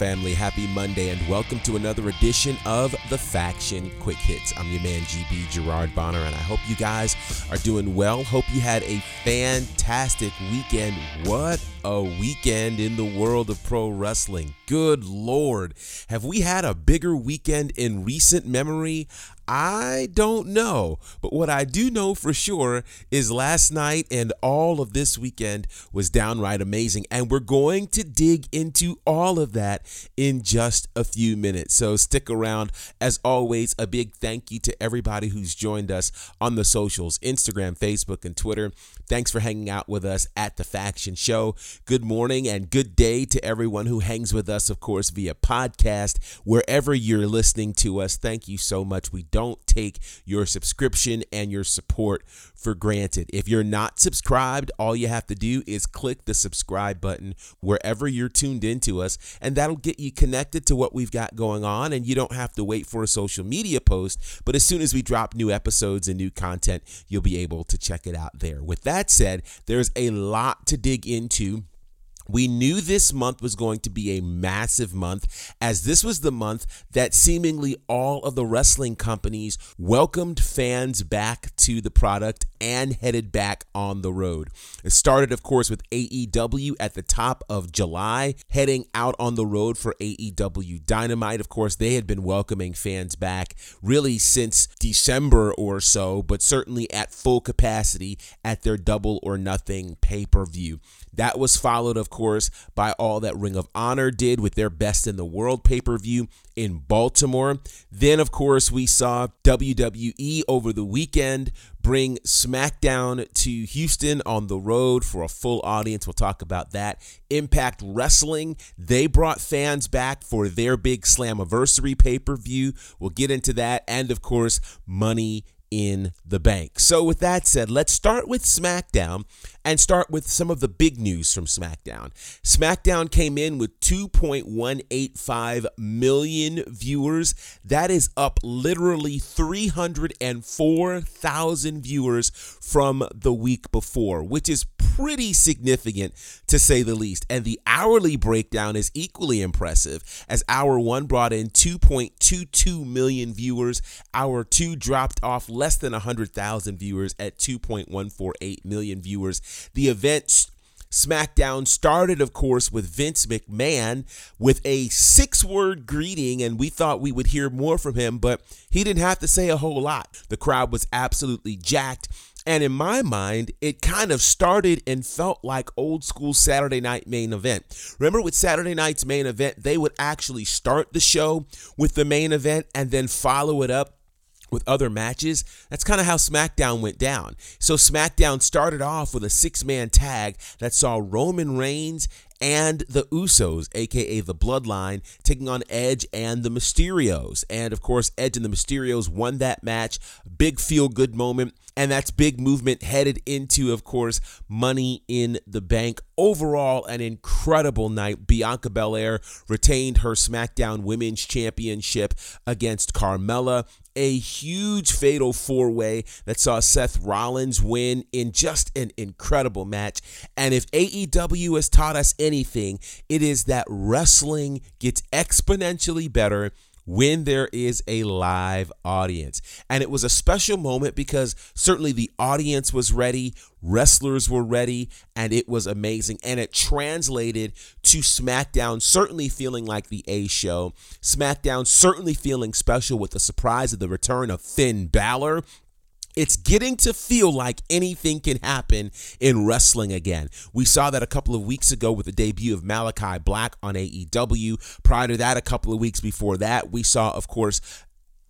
Family? Happy Monday, and welcome to another edition of the Faction Quick Hits. I'm your man, GB Gerard Bonner, and I hope you guys are doing well. Hope you had a fantastic weekend. What a weekend in the world of pro wrestling. Good Lord. Have we had a bigger weekend in recent memory? I don't know. But what I do know for sure is last night and all of this weekend was downright amazing. And we're going to dig into all of that in just a few minutes. So stick around. As always, a big thank you to everybody who's joined us on the socials Instagram, Facebook, and Twitter. Thanks for hanging out with us at the Faction Show. Good morning and good day to everyone who hangs with us, of course, via podcast, wherever you're listening to us. Thank you so much. We don't take your subscription and your support for granted. If you're not subscribed, all you have to do is click the subscribe button wherever you're tuned into us, and that'll get you connected to what we've got going on. And you don't have to wait for a social media post, but as soon as we drop new episodes and new content, you'll be able to check it out there. With that said, there's a lot to dig into we knew this month was going to be a massive month, as this was the month that seemingly all of the wrestling companies welcomed fans back to the product and headed back on the road. It started, of course, with AEW at the top of July, heading out on the road for AEW Dynamite. Of course, they had been welcoming fans back really since December or so, but certainly at full capacity at their double or nothing pay per view. That was followed, of course, by all that Ring of Honor did with their Best in the World pay per view in Baltimore. Then, of course, we saw WWE over the weekend bring SmackDown to Houston on the road for a full audience. We'll talk about that. Impact Wrestling, they brought fans back for their big Slammiversary pay per view. We'll get into that. And, of course, Money in the bank. So, with that said, let's start with SmackDown and start with some of the big news from SmackDown. SmackDown came in with 2.185 million viewers. That is up literally 304,000 viewers from the week before, which is pretty significant to say the least. And the hourly breakdown is equally impressive as hour one brought in 2.22 million viewers. Hour two dropped off less than 100,000 viewers at 2.148 million viewers. The event SmackDown started, of course, with Vince McMahon with a six word greeting, and we thought we would hear more from him, but he didn't have to say a whole lot. The crowd was absolutely jacked. And in my mind, it kind of started and felt like old school Saturday night main event. Remember with Saturday night's main event, they would actually start the show with the main event and then follow it up with other matches. That's kind of how SmackDown went down. So SmackDown started off with a six man tag that saw Roman Reigns and the Usos, aka the Bloodline, taking on Edge and the Mysterios. And of course, Edge and the Mysterios won that match. Big feel good moment. And that's big movement headed into, of course, Money in the Bank. Overall, an incredible night. Bianca Belair retained her SmackDown Women's Championship against Carmella a huge fatal four way that saw Seth Rollins win in just an incredible match. And if AEW has taught us anything, it is that wrestling gets exponentially better when there is a live audience. And it was a special moment because certainly the audience was ready, wrestlers were ready, and it was amazing. And it translated to SmackDown certainly feeling like the A show. SmackDown certainly feeling special with the surprise of the return of Finn Balor it's getting to feel like anything can happen in wrestling again. We saw that a couple of weeks ago with the debut of Malakai Black on AEW. Prior to that, a couple of weeks before that, we saw, of course,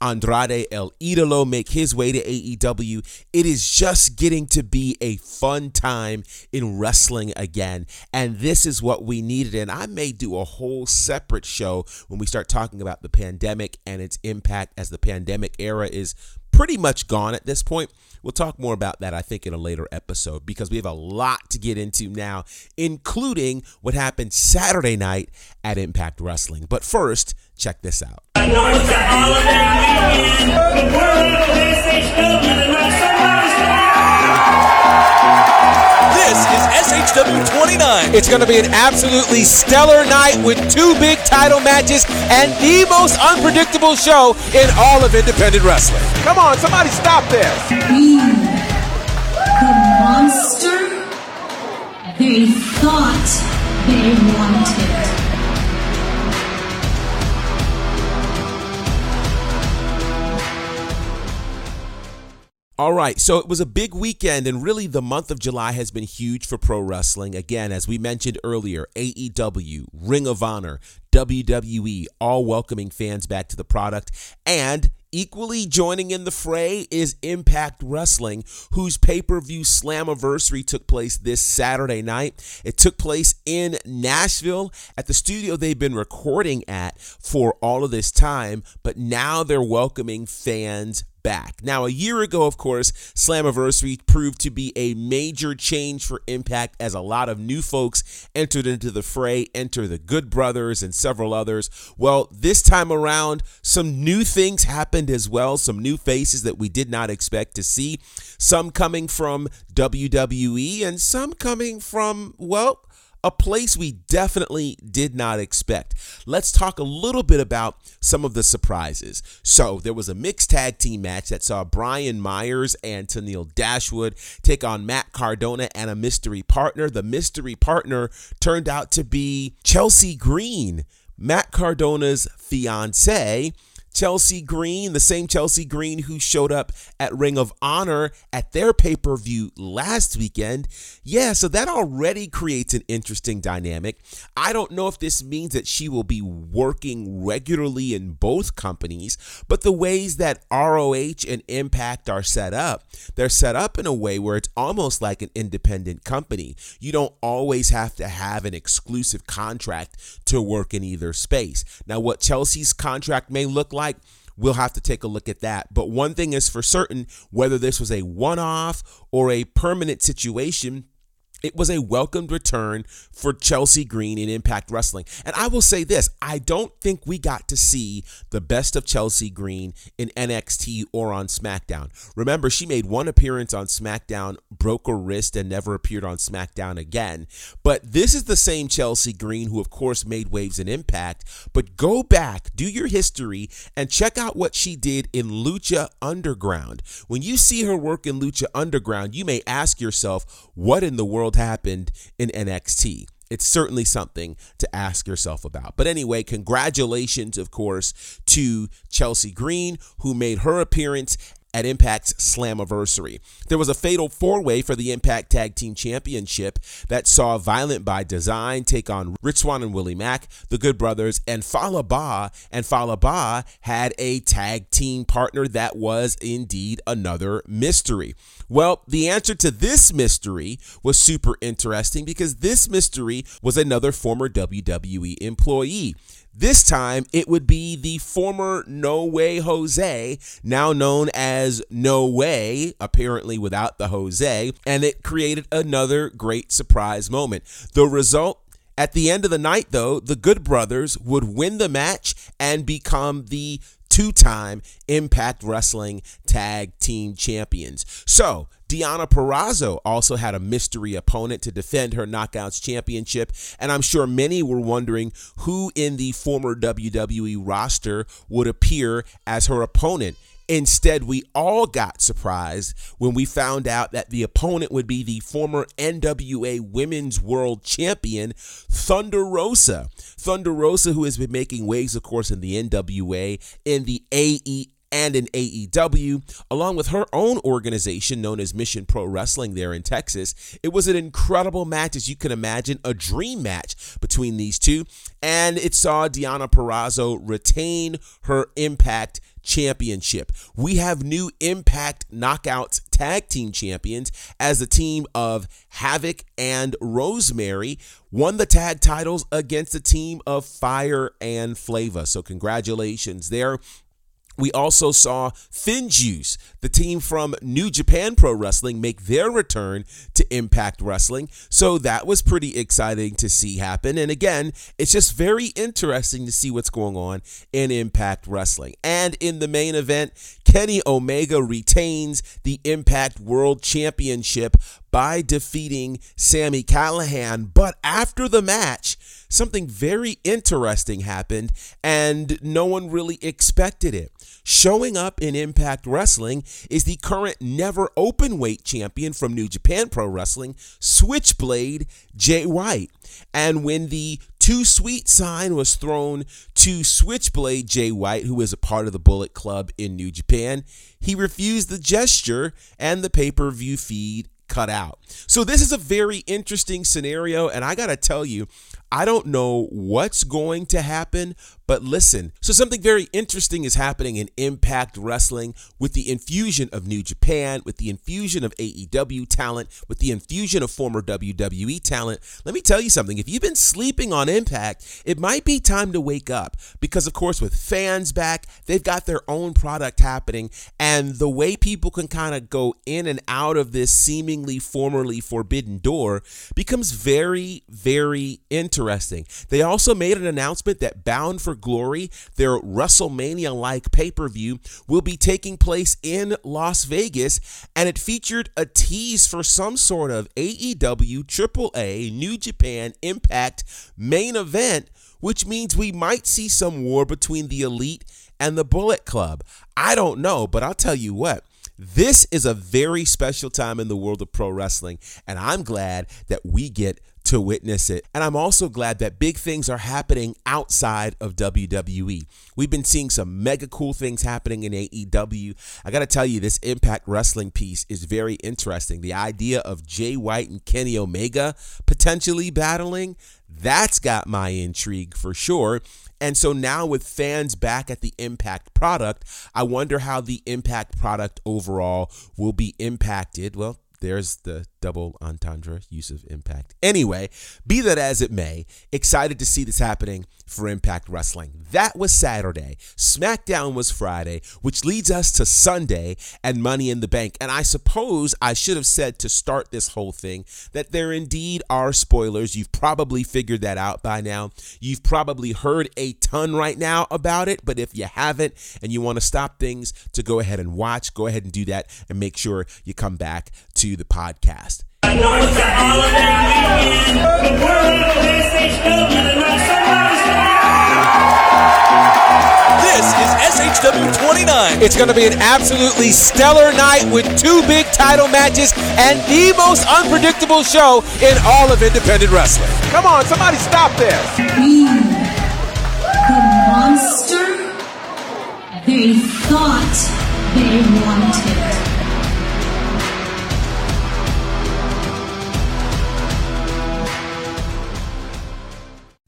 Andrade El Idolo make his way to AEW. It is just getting to be a fun time in wrestling again. And this is what we needed. And I may do a whole separate show when we start talking about the pandemic and its impact as the pandemic era is pretty much gone at this point. We'll talk more about that, I think, in a later episode because we have a lot to get into now, including what happened Saturday night at Impact Wrestling. But first, check this out. This is SHW 29. It's going to be an absolutely stellar night with two big title matches and the most unpredictable show in all of independent wrestling. Come on, somebody stop this. Be the monster they thought they wanted. All right, so it was a big weekend, and really the month of July has been huge for pro wrestling. Again, as we mentioned earlier, AEW, Ring of Honor, WWE, all welcoming fans back to the product. And equally joining in the fray is Impact Wrestling, whose pay per view Slammiversary took place this Saturday night. It took place in Nashville at the studio they've been recording at for all of this time, but now they're welcoming fans back. Now, a year ago, of course, Slammiversary proved to be a major change for Impact as a lot of new folks entered into the fray, enter the Good Brothers and several others. Well, this time around, some new things happened as well, some new faces that we did not expect to see, some coming from WWE and some coming from, well, a place we definitely did not expect. Let's talk a little bit about some of the surprises. So, there was a mixed tag team match that saw Brian Myers and Tennille Dashwood take on Matt Cardona and a mystery partner. The mystery partner turned out to be Chelsea Green, Matt Cardona's fiance Chelsea Green, the same Chelsea Green who showed up at Ring of Honor at their pay per view last weekend. Yeah, so that already creates an interesting dynamic. I don't know if this means that she will be working regularly in both companies, but the ways that ROH and Impact are set up, they're set up in a way where it's almost like an independent company. You don't always have to have an exclusive contract to work in either space. Now, what Chelsea's contract may look like like, we'll have to take a look at that. But one thing is for certain whether this was a one off or a permanent situation, it was a welcomed return for Chelsea Green in Impact Wrestling. And I will say this I don't think we got to see the best of Chelsea Green in NXT or on SmackDown. Remember, she made one appearance on SmackDown, broke a wrist, and never appeared on SmackDown again. But this is the same Chelsea Green who, of course, made waves in Impact. But go back, do your history, and check out what she did in Lucha Underground. When you see her work in Lucha Underground, you may ask yourself, what in the world? World happened in NXT. It's certainly something to ask yourself about. But anyway, congratulations, of course, to Chelsea Green, who made her appearance at Impact's Slammiversary. There was a fatal four way for the Impact Tag Team Championship that saw Violent by Design take on Rich Swann and Willie Mack, the Good Brothers, and Fallah Bahh. And Fallah Bahh had a tag team partner that was indeed another mystery. Well, the answer to this mystery was super interesting because this mystery was another former WWE employee. This time it would be the former No Way Jose, now known as No Way, apparently without the Jose, and it created another great surprise moment. The result at the end of the night, though, the Good Brothers would win the match and become the two time Impact Wrestling Tag Team Champions. So, Deonna Purrazzo also had a mystery opponent to defend her Knockouts Championship, and I'm sure many were wondering who in the former WWE roster would appear as her opponent. Instead, we all got surprised when we found out that the opponent would be the former NWA Women's World Champion, Thunder Rosa. Thunder Rosa, who has been making waves, of course, in the NWA, in the AE and in AEW, along with her own organization known as Mission Pro Wrestling there in Texas. It was an incredible match, as you can imagine, a dream match between these two. And it saw Deonna Purrazzo retain her Impact Championship. We have new Impact Knockouts Tag Team Champions as the team of Havoc and Rosemary won the tag titles against the team of Fire and Flava. So, congratulations there. We also saw FinJuice, the team from New Japan Pro Wrestling, make their return to Impact Wrestling. So that was pretty exciting to see happen. And again, it's just very interesting to see what's going on in Impact Wrestling. And in the main event, Kenny Omega retains the Impact World Championship by defeating Sami Callihan. But after the match, something very interesting happened, and no one really expected it. Showing up in Impact Wrestling is the current never open weight champion from New Japan Pro Wrestling, Switchblade Jay White. And when the too sweet sign was thrown to Switchblade Jay White, who is a part of the Bullet Club in New Japan, he refused the gesture and the pay per view feed cut out. So this is a very interesting scenario, and I gotta tell you, I don't know what's going to happen, but listen. So, something very interesting is happening in Impact Wrestling with the infusion of New Japan, with the infusion of AEW talent, with the infusion of former WWE talent. Let me tell you something. If you've been sleeping on Impact, it might be time to wake up because, of course, with fans back, they've got their own product happening. And the way people can kind of go in and out of this seemingly formerly forbidden door becomes very, very interesting. They also made an announcement that Bound for Glory, their WrestleMania like pay per view, will be taking place in Las Vegas, and it featured a tease for some sort of AEW, AAA, New Japan Impact main event, which means we might see some war between the Elite and the Bullet Club. I don't know, but I'll tell you what. This is a very special time in the world of pro wrestling, and I'm glad that we get to witness it. And I'm also glad that big things are happening outside of WWE. We've been seeing some mega cool things happening in AEW. I got to tell you, this Impact Wrestling piece is very interesting. The idea of Jay White and Kenny Omega potentially battling, that's got my intrigue for sure. And so now with fans back at the Impact product, I wonder how the Impact product overall will be impacted. Well, there's the double entendre use of impact. Anyway, be that as it may, excited to see this happening for Impact Wrestling. That was Saturday. SmackDown was Friday, which leads us to Sunday and Money in the Bank. And I suppose I should have said to start this whole thing that there indeed are spoilers. You've probably figured that out by now. You've probably heard a ton right now about it, but if you haven't and you want to stop things to go ahead and watch, go ahead and do that and make sure you come back to the podcast. This is SHW 29. It's going to be an absolutely stellar night with two big title matches and the most unpredictable show in all of independent wrestling. Come on, somebody stop there. Be the monster they thought they wanted.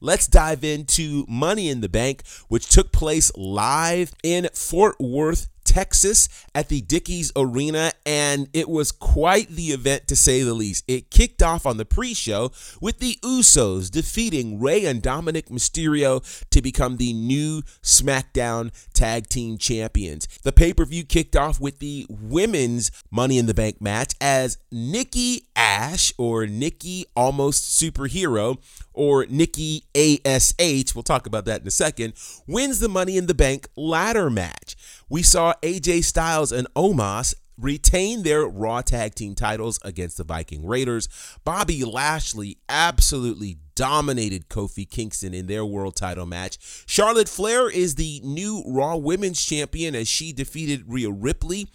Let's dive into Money in the Bank, which took place live in Fort Worth, Texas at the Dickies Arena, and it was quite the event to say the least. It kicked off on the pre show with the Usos defeating Rey and Dominic Mysterio to become the new SmackDown Tag Team Champions. The pay per view kicked off with the women's Money in the Bank match as Nikki Ash, or Nikki Almost Superhero, or Nikki ASH, we'll talk about that in a second, wins the Money in the Bank ladder match. We saw AJ Styles and Omos retain their Raw Tag Team titles against the Viking Raiders. Bobby Lashley absolutely dominated Kofi Kingston in their world title match. Charlotte Flair is the new Raw Women's Champion as she defeated Rhea Ripley.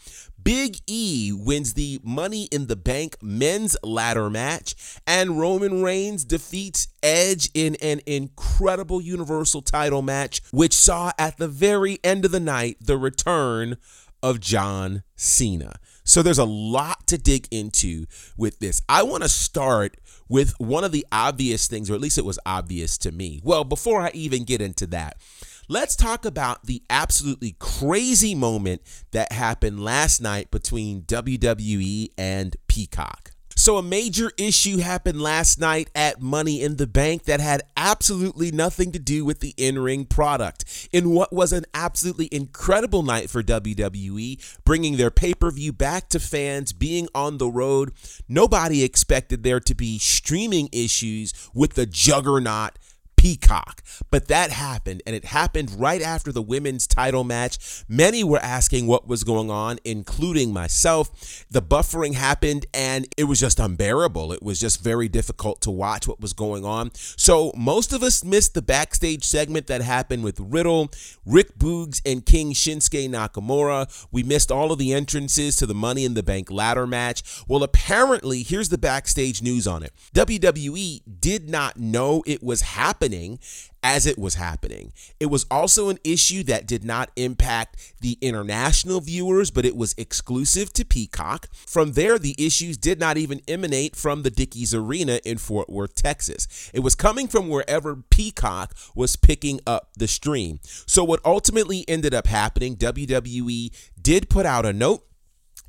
Big E wins the Money in the Bank men's ladder match, and Roman Reigns defeats Edge in an incredible Universal title match, which saw at the very end of the night the return of John Cena. So there's a lot to dig into with this. I want to start with one of the obvious things, or at least it was obvious to me. Well, before I even get into that, let's talk about the absolutely crazy moment that happened last night between WWE and Peacock. So, a major issue happened last night at Money in the Bank that had absolutely nothing to do with the in ring product. In what was an absolutely incredible night for WWE, bringing their pay per view back to fans, being on the road, nobody expected there to be streaming issues with the juggernaut Peacock. But that happened, and it happened right after the women's title match. Many were asking what was going on, including myself. The buffering happened, and it was just unbearable. It was just very difficult to watch what was going on. So, most of us missed the backstage segment that happened with Riddle, Rick Boogs, and King Shinsuke Nakamura. We missed all of the entrances to the Money in the Bank ladder match. Well, apparently, here's the backstage news on it WWE did not know it was happening happening as it was happening. It was also an issue that did not impact the international viewers, but it was exclusive to Peacock. From there, the issues did not even emanate from the Dickies Arena in Fort Worth, Texas. It was coming from wherever Peacock was picking up the stream. So, what ultimately ended up happening, WWE did put out a note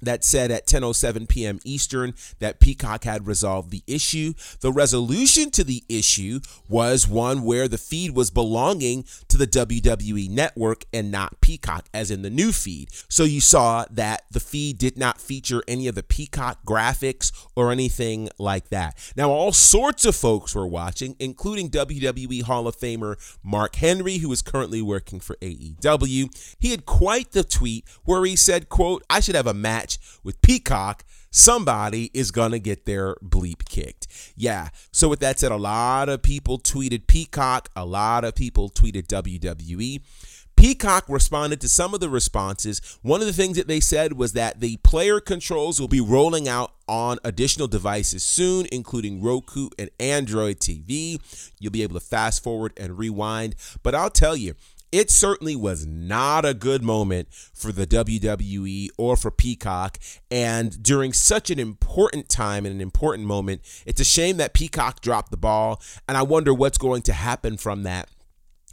that said at 10:07 p.m. Eastern that Peacock had resolved the issue. The resolution to the issue was one where the feed was belonging to the WWE network and not Peacock as in the new feed. So you saw that the feed did not feature any of the Peacock graphics or anything like that. Now all sorts of folks were watching including WWE Hall of Famer Mark Henry who is currently working for AEW. He had quite the tweet where he said, quote, "I should have a match match with Peacock, somebody is going to get their bleep kicked. Yeah. So, with that said, a lot of people tweeted Peacock, a lot of people tweeted WWE. Peacock responded to some of the responses. One of the things that they said was that the player controls will be rolling out on additional devices soon, including Roku and Android TV. You'll be able to fast forward and rewind. But I'll tell you, it certainly was not a good moment for the WWE or for Peacock. And during such an important time and an important moment, it's a shame that Peacock dropped the ball. And I wonder what's going to happen from that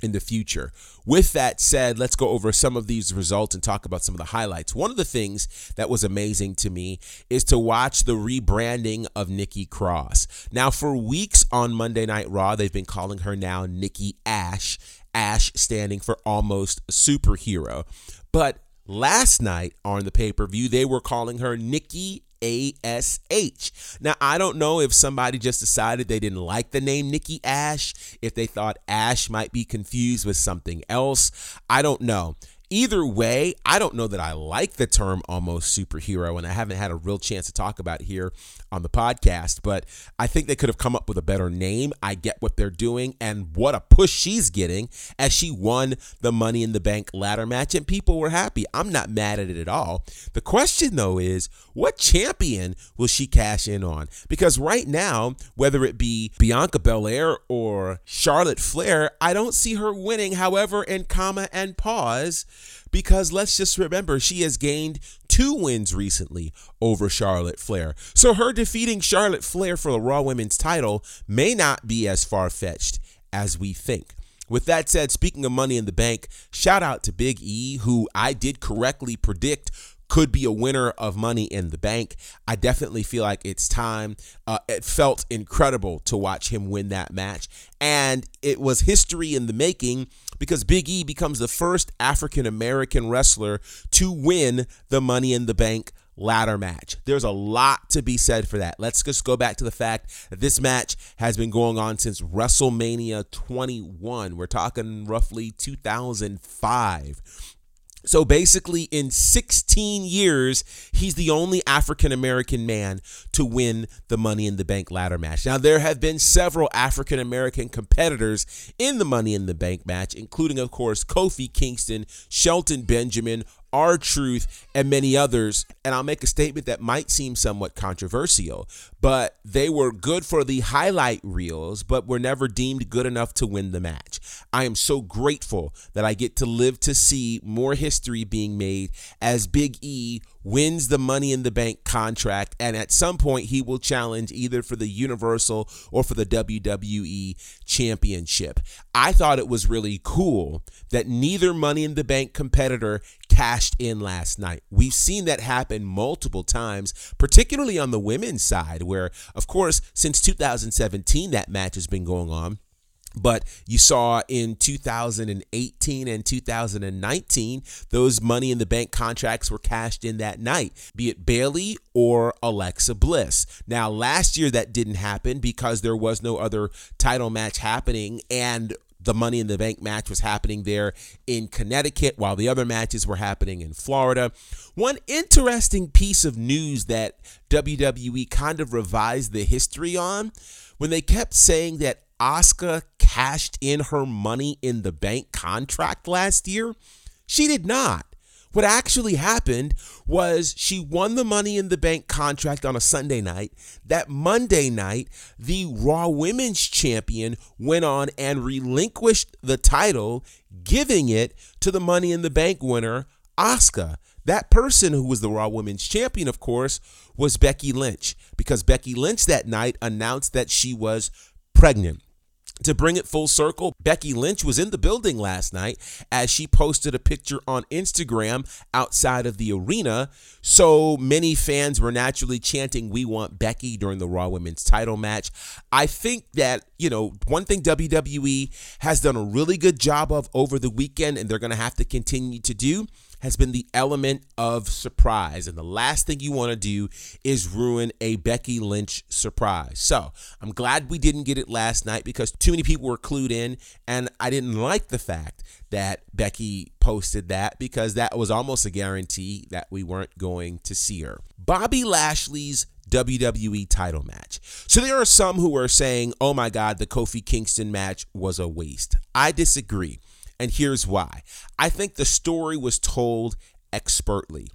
in the future. With that said, let's go over some of these results and talk about some of the highlights. One of the things that was amazing to me is to watch the rebranding of Nikki Cross. Now, for weeks on Monday Night Raw, they've been calling her now Nikki Ash Ash standing for almost superhero. But last night on the pay per view, they were calling her Nikki ASH. Now, I don't know if somebody just decided they didn't like the name Nikki Ash, if they thought Ash might be confused with something else. I don't know. Either way, I don't know that I like the term almost superhero, and I haven't had a real chance to talk about here on the podcast, but I think they could have come up with a better name. I get what they're doing and what a push she's getting as she won the Money in the Bank ladder match, and people were happy. I'm not mad at it at all. The question, though, is what champion will she cash in on? Because right now, whether it be Bianca Belair or Charlotte Flair, I don't see her winning. However, in comma and pause, because let's just remember she has gained two wins recently over Charlotte Flair. So her defeating Charlotte Flair for the Raw Women's title may not be as far fetched as we think. With that said, speaking of money in the bank, shout out to Big E, who I did correctly predict could be a winner of Money in the Bank. I definitely feel like it's time. Uh, it felt incredible to watch him win that match. And it was history in the making because Big E becomes the first African American wrestler to win the Money in the Bank ladder match. There's a lot to be said for that. Let's just go back to the fact that this match has been going on since WrestleMania 21. We're talking roughly 2005. So basically, in 16 years, he's the only African American man to win the Money in the Bank ladder match. Now, there have been several African American competitors in the Money in the Bank match, including, of course, Kofi Kingston, Shelton Benjamin, R-Truth, and many others. And I'll make a statement that might seem somewhat controversial, but they were good for the highlight reels, but were never deemed good enough to win the match. I am so grateful that I get to live to see more history being made as Big E wins the Money in the Bank contract, and at some point he will challenge either for the Universal or for the WWE Championship. I thought it was really cool that neither Money in the Bank competitor cashed in last night. We've seen that happen multiple times, particularly on the women's side, where, of course, since 2017, that match has been going on. But you saw in 2018 and 2019, those money in the bank contracts were cashed in that night, be it Bayley or Alexa Bliss. Now, last year that didn't happen because there was no other title match happening and the Money in the Bank match was happening there in Connecticut while the other matches were happening in Florida. One interesting piece of news that WWE kind of revised the history on when they kept saying that Asuka cashed in her money in the bank contract last year? She did not. What actually happened was she won the Money in the Bank contract on a Sunday night. That Monday night, the Raw Women's Champion went on and relinquished the title, giving it to the Money in the Bank winner, Asuka. That person who was the Raw Women's Champion, of course, was Becky Lynch, because Becky Lynch that night announced that she was pregnant. To bring it full circle, Becky Lynch was in the building last night as she posted a picture on Instagram outside of the arena. So many fans were naturally chanting, We want Becky during the Raw Women's title match. I think that, you know, one thing WWE has done a really good job of over the weekend, and they're going to have to continue to do has been the element of surprise. And the last thing you want to do is ruin a Becky Lynch surprise. So I'm glad we didn't get it last night because too many people were clued in. And I didn't like the fact that Becky posted that because that was almost a guarantee that we weren't going to see her. Bobby Lashley's WWE title match. So there are some who are saying, oh my God, the Kofi Kingston match was a waste. I disagree. And here's why I think the story was told expertly.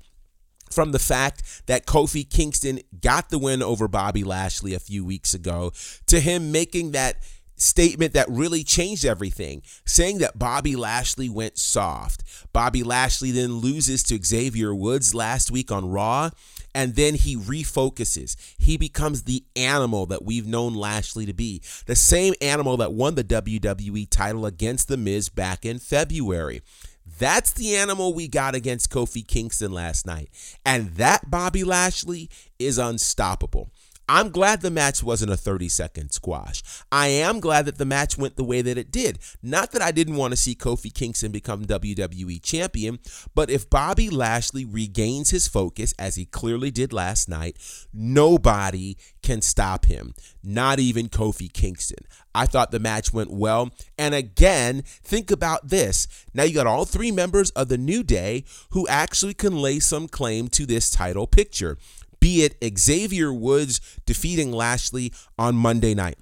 From the fact that Kofi Kingston got the win over Bobby Lashley a few weeks ago, to him making that statement that really changed everything, saying that Bobby Lashley went soft. Bobby Lashley then loses to Xavier Woods last week on Raw, and then he refocuses. He becomes the animal that we've known Lashley to be, the same animal that won the WWE title against The Miz back in February. That's the animal we got against Kofi Kingston last night. And that Bobby Lashley is unstoppable. I'm glad the match wasn't a 30 second squash. I am glad that the match went the way that it did. Not that I didn't want to see Kofi Kingston become WWE champion, but if Bobby Lashley regains his focus, as he clearly did last night, nobody can stop him, not even Kofi Kingston. I thought the match went well. And again, think about this. Now you got all three members of the New Day who actually can lay some claim to this title picture be it Xavier Woods defeating Lashley on Monday night.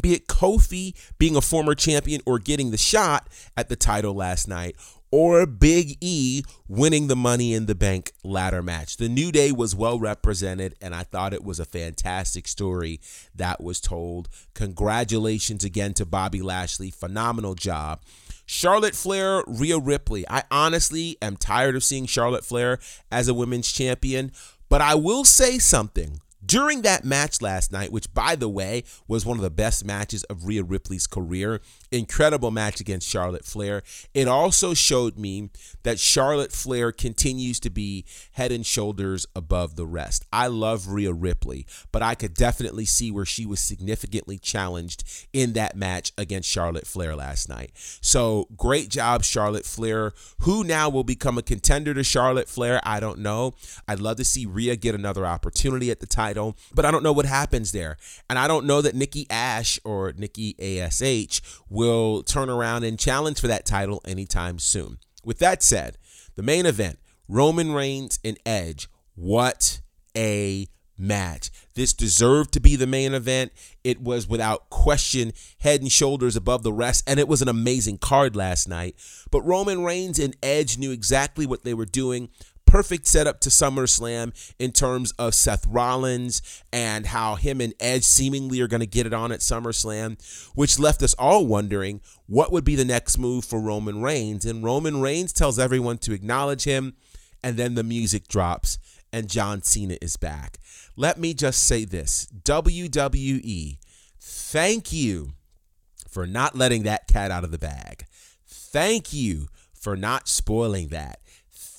Be it Kofi being a former champion or getting the shot at the title last night, or Big E winning the Money in the Bank ladder match. The New Day was well represented, and I thought it was a fantastic story that was told. Congratulations again to Bobby Lashley. Phenomenal job. Charlotte Flair, Rhea Ripley. I honestly am tired of seeing Charlotte Flair as a women's champion, but I will say something. During that match last night, which by the way was one of the best matches of Rhea Ripley's career, incredible match against Charlotte Flair, it also showed me that Charlotte Flair continues to be head and shoulders above the rest. I love Rhea Ripley, but I could definitely see where she was significantly challenged in that match against Charlotte Flair last night. So great job, Charlotte Flair. Who now will become a contender to Charlotte Flair? I don't know. I'd love to see Rhea get another opportunity at the title, but I don't know what happens there. And I don't know that Nikki Ash or Nikki ASH will turn around and challenge for that title anytime soon. With that said, the main event Roman Reigns and Edge. What a match. This deserved to be the main event. It was without question head and shoulders above the rest, and it was an amazing card last night. But Roman Reigns and Edge knew exactly what they were doing perfect setup to SummerSlam in terms of Seth Rollins and how him and Edge seemingly are going to get it on at SummerSlam, which left us all wondering what would be the next move for Roman Reigns. And Roman Reigns tells everyone to acknowledge him, and then the music drops and John Cena is back. Let me just say this WWE, thank you for not letting that cat out of the bag. Thank you for not spoiling that.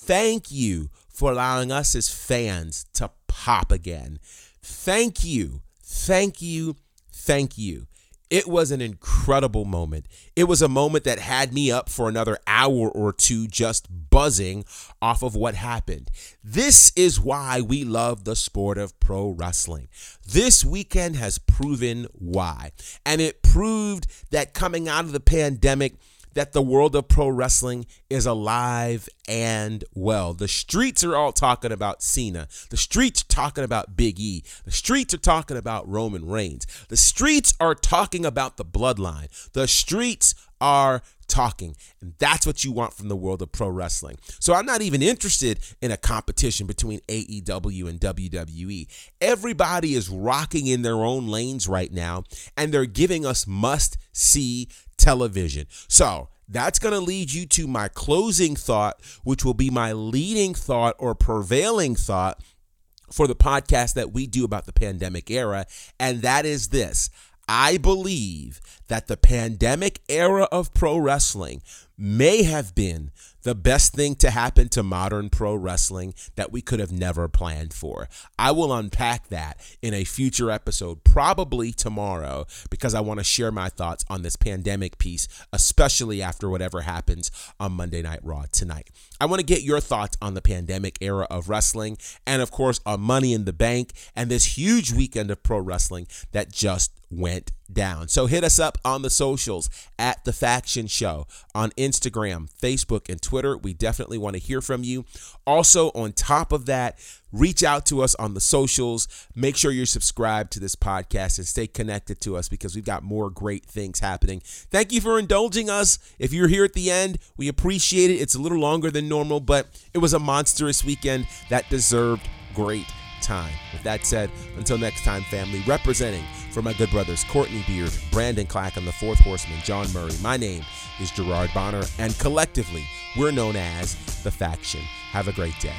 Thank you for allowing us as fans to pop again. Thank you, thank you, thank you. It was an incredible moment. It was a moment that had me up for another hour or two just buzzing off of what happened. This is why we love the sport of pro wrestling. This weekend has proven why. And it proved that coming out of the pandemic, that the world of pro wrestling is alive and well. The streets are all talking about Cena. The streets are talking about Big E. The streets are talking about Roman Reigns. The streets are talking about the bloodline. The streets are talking. And that's what you want from the world of pro wrestling. So I'm not even interested in a competition between AEW and WWE. Everybody is rocking in their own lanes right now, and they're giving us must see television. So that's going to lead you to my closing thought, which will be my leading thought or prevailing thought for the podcast that we do about the pandemic era. And that is this I believe that the pandemic era of pro wrestling may have been the best thing to happen to modern pro wrestling that we could have never planned for. I will unpack that in a future episode, probably tomorrow, because I want to share my thoughts on this pandemic piece, especially after whatever happens on Monday Night Raw tonight. I want to get your thoughts on the pandemic era of wrestling and, of course, on Money in the Bank and this huge weekend of pro wrestling that just went down. So hit us up on the socials at The Faction Show on Instagram, Facebook, and Twitter. We definitely want to hear from you. Also, on top of that, reach out to us on the socials. Make sure you're subscribed to this podcast and stay connected to us because we've got more great things happening. Thank you for indulging us. If you're here at the end, we appreciate it. It's a little longer than normal, but it was a monstrous weekend that deserved great time. With that said, until next time, family, representing for my good brothers Courtney Beard, Brandon Clack, and the fourth horseman, John Murray, my name is Gerard Bonner, and collectively, we're known as The Faction. Have a great day.